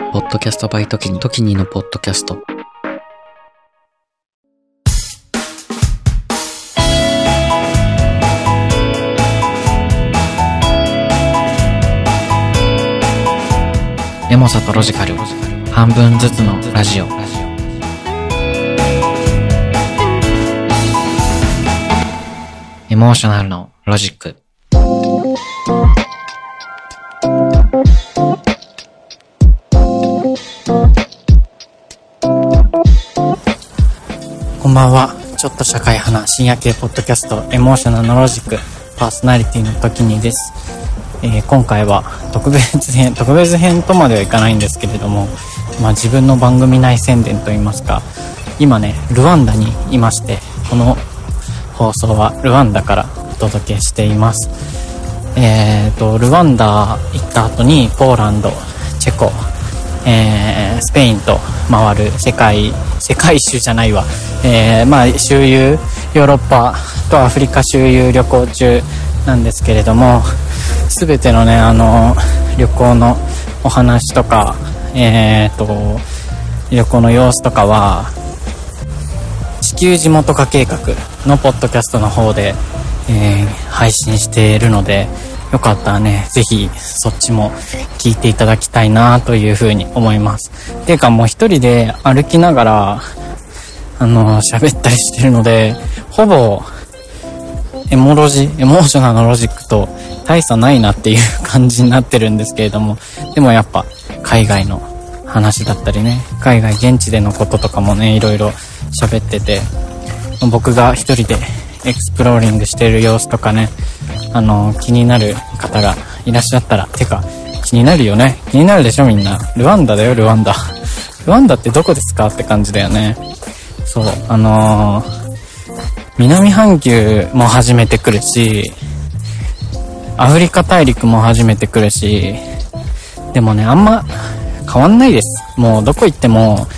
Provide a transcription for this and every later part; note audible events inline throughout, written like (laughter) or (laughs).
ポッドキャストバイトキニ、トキニのポッドキャスト。エモさとロジカル、半分ずつのラジオ。エモーショナルのロジック。こんばんは。ちょっと社会派な深夜系ポッドキャスト、エモーショナルロジック、パーソナリティの時にです。えー、今回は特別編、(laughs) 特別編とまではいかないんですけれども、まあ自分の番組内宣伝といいますか、今ね、ルワンダにいまして、この放送はルワンダからお届けしています。えーと、ルワンダ行った後にポーランド、チェコ、えー、スペインと回る世界、世界一周じゃないわ。えー、まあ、周遊、ヨーロッパとアフリカ周遊旅行中なんですけれども、すべてのね、あの、旅行のお話とか、えー、と、旅行の様子とかは、地球地元化計画のポッドキャストの方で、えー、配信しているので、よかったらね、ぜひそっちも聞いていただきたいなというふうに思います。ていうかもう一人で歩きながら、あの、喋ったりしてるので、ほぼ、エモロジ、エモーショナルのロジックと大差ないなっていう感じになってるんですけれども、でもやっぱ海外の話だったりね、海外現地でのこととかもね、いろいろ喋ってて、僕が一人でエクスプローリングしてる様子とかね、あの、気になる方がいらっしゃったら、てか、気になるよね。気になるでしょみんな。ルワンダだよ、ルワンダ。ルワンダってどこですかって感じだよね。そう、あのー、南半球も初めて来るし、アフリカ大陸も初めて来るし、でもね、あんま変わんないです。もうどこ行っても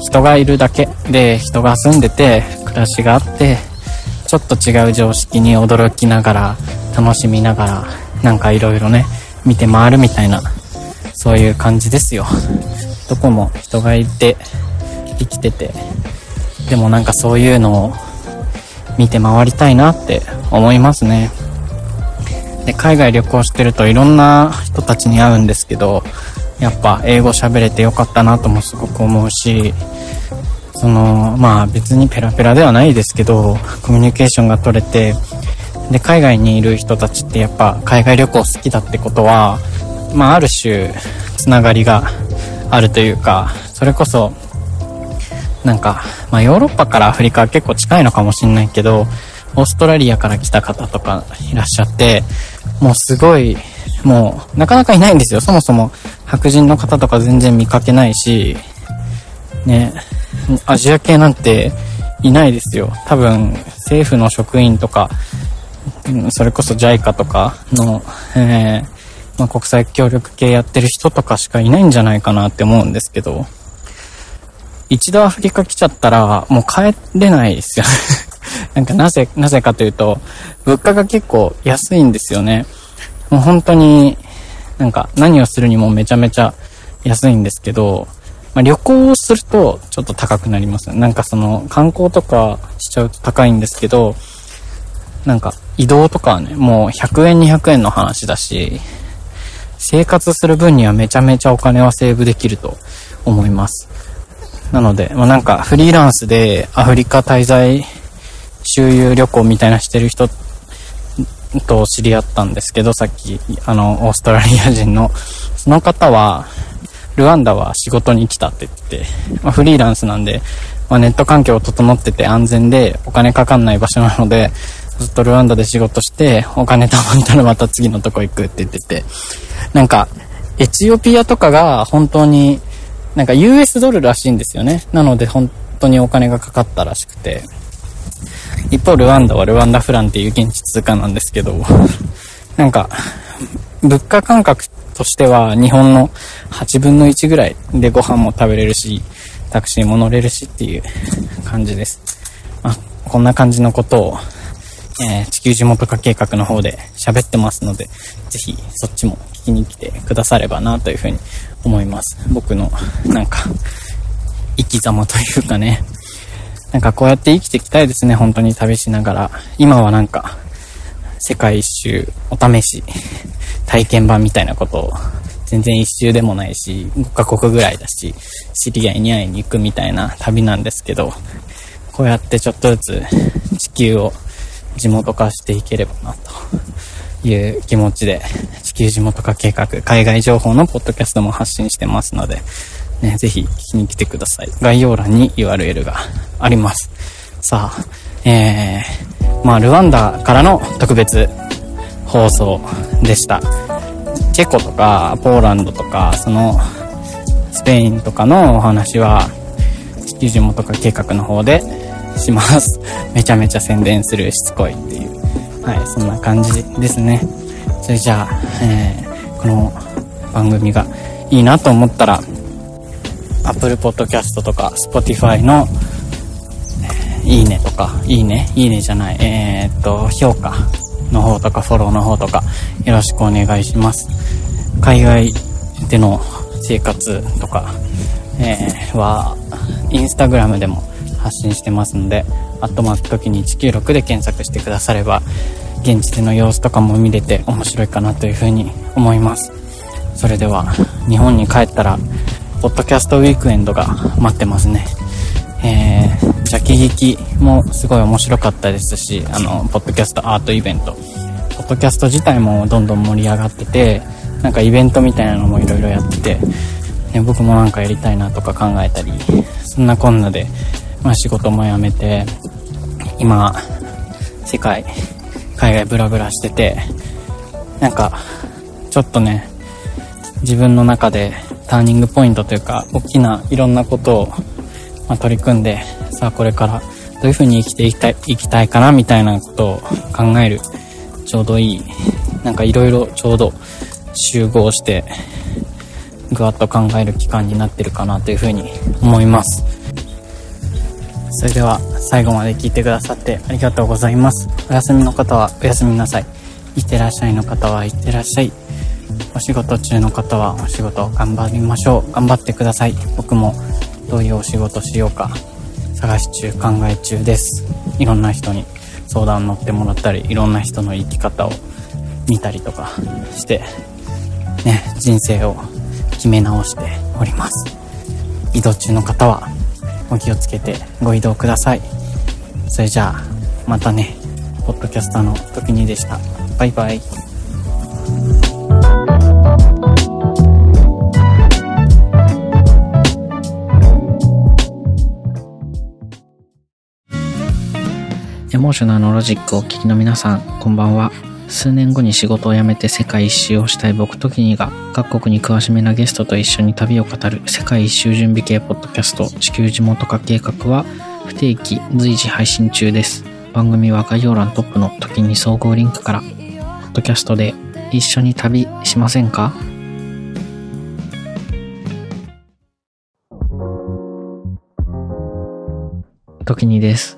人がいるだけ。で人が住んでて暮らしがあってちょっと違う常識に驚きながら楽しみながらなんかいろいろね見て回るみたいなそういう感じですよ。どこも人がいて生きてて。でもなんかそういうのを見て回りたいなって思いますね。で海外旅行してるといろんな人たちに会うんですけどやっぱ英語喋れてよかったなともすごく思うしその、まあ別にペラペラではないですけど、コミュニケーションが取れて、で、海外にいる人たちってやっぱ海外旅行好きだってことは、まあある種、つながりがあるというか、それこそ、なんか、まあヨーロッパからアフリカは結構近いのかもしんないけど、オーストラリアから来た方とかいらっしゃって、もうすごい、もう、なかなかいないんですよ。そもそも白人の方とか全然見かけないし、ね、アジア系なんていないですよ。多分、政府の職員とか、それこそ JICA とかの、えー、まあ、国際協力系やってる人とかしかいないんじゃないかなって思うんですけど、一度アフリカ来ちゃったら、もう帰れないですよね (laughs) なんかなぜ、なぜかというと、物価が結構安いんですよね。もう本当に、なんか何をするにもめちゃめちゃ安いんですけど、まあ、旅行をするとちょっと高くなります。なんかその観光とかしちゃうと高いんですけど、なんか移動とかはね、もう100円200円の話だし、生活する分にはめちゃめちゃお金はセーブできると思います。なので、まあ、なんかフリーランスでアフリカ滞在周遊旅行みたいなしてる人と知り合ったんですけど、さっき、あの、オーストラリア人の、その方は、ルワンダは仕事に来たって言って、まあ、フリーランスなんで、まあ、ネット環境を整ってて安全でお金かかんない場所なので、ずっとルワンダで仕事して、お金貯まったらまた次のとこ行くって言ってて、なんか、エチオピアとかが本当に、なんか US ドルらしいんですよね。なので本当にお金がかかったらしくて。一方、ルワンダはルワンダフランっていう現地通貨なんですけど、(laughs) なんか、物価感覚としては日本の8分の1ぐらいでご飯も食べれるし、タクシーも乗れるしっていう感じです。まあ、こんな感じのことを、えー、地球地元化計画の方で喋ってますので、ぜひそっちも聞きに来てくださればなというふうに思います。僕の、なんか、生き様というかね。なんかこうやって生きていきたいですね、本当に旅しながら。今はなんか、世界一周、お試し、体験版みたいなことを、全然一周でもないし、5カ国ぐらいだし、知り合いに会いに行くみたいな旅なんですけど、こうやってちょっとずつ地球を地元化していければな、と (laughs) いう気持ちで、地球地元化計画、海外情報のポッドキャストも発信してますので、ね、ぜひ聞きに来てください。概要欄に URL があります。さあ、えー、まあ、ルワンダからの特別放送でした。チェコとか、ポーランドとか、その、スペインとかのお話は、地球地元化計画の方でします。(laughs) めちゃめちゃ宣伝するしつこいっていう。はい、そんな感じですね。それじゃあ、えー、この番組がいいなと思ったら、Apple Podcast とか Spotify の、いいねとか、いいねいいねじゃない、えー、っと、評価の方とかフォローの方とかよろしくお願いします。海外での生活とか、えー、は、インスタグラムでも発信してますので、アットマーク時に196で検索してくだされば、現地での様子とかも見れて面白いかなというふうに思います。それでは、日本に帰ったら、ポッドキャストウィークエンドが待ってますね。えー、邪気劇もすごい面白かったですし、あの、ポッドキャストアートイベント。ポッドキャスト自体もどんどん盛り上がってて、なんかイベントみたいなのもいろいろやってて、ね、僕もなんかやりたいなとか考えたり、そんなこんなで、まあ仕事も辞めて、今、世界、海外ブラブラしてて、なんか、ちょっとね、自分の中でターニングポイントというか、大きないろんなことを、まあ、取り組んで、さあこれからどういう風に生きていきたい、生きたいかなみたいなことを考える、ちょうどいい、なんかいろいろちょうど集合して、ぐわっと考える期間になってるかなという風に思います。それでは最後まで聞いてくださってありがとうございます。お休みの方はお休みなさい。いってらっしゃいの方はいってらっしゃい。お仕事中の方はお仕事頑張りましょう。頑張ってください。僕もどういうお仕事しようか探し中、考え中です。いろんな人に相談乗ってもらったり、いろんな人の生き方を見たりとかして、ね、人生を決め直しております。移動中の方はお気をつけてご移動ください。それじゃあ、またね、ポッドキャスターの時にでした。バイバイ。エモーショナルのロジックをお聞きの皆さん、こんばんは。数年後に仕事を辞めて世界一周をしたい僕ときにが各国に詳しめなゲストと一緒に旅を語る世界一周準備系ポッドキャスト地球地元化計画は不定期随時配信中です。番組は概要欄トップの時に総合リンクから、ポッドキャストで一緒に旅しませんか？時にです。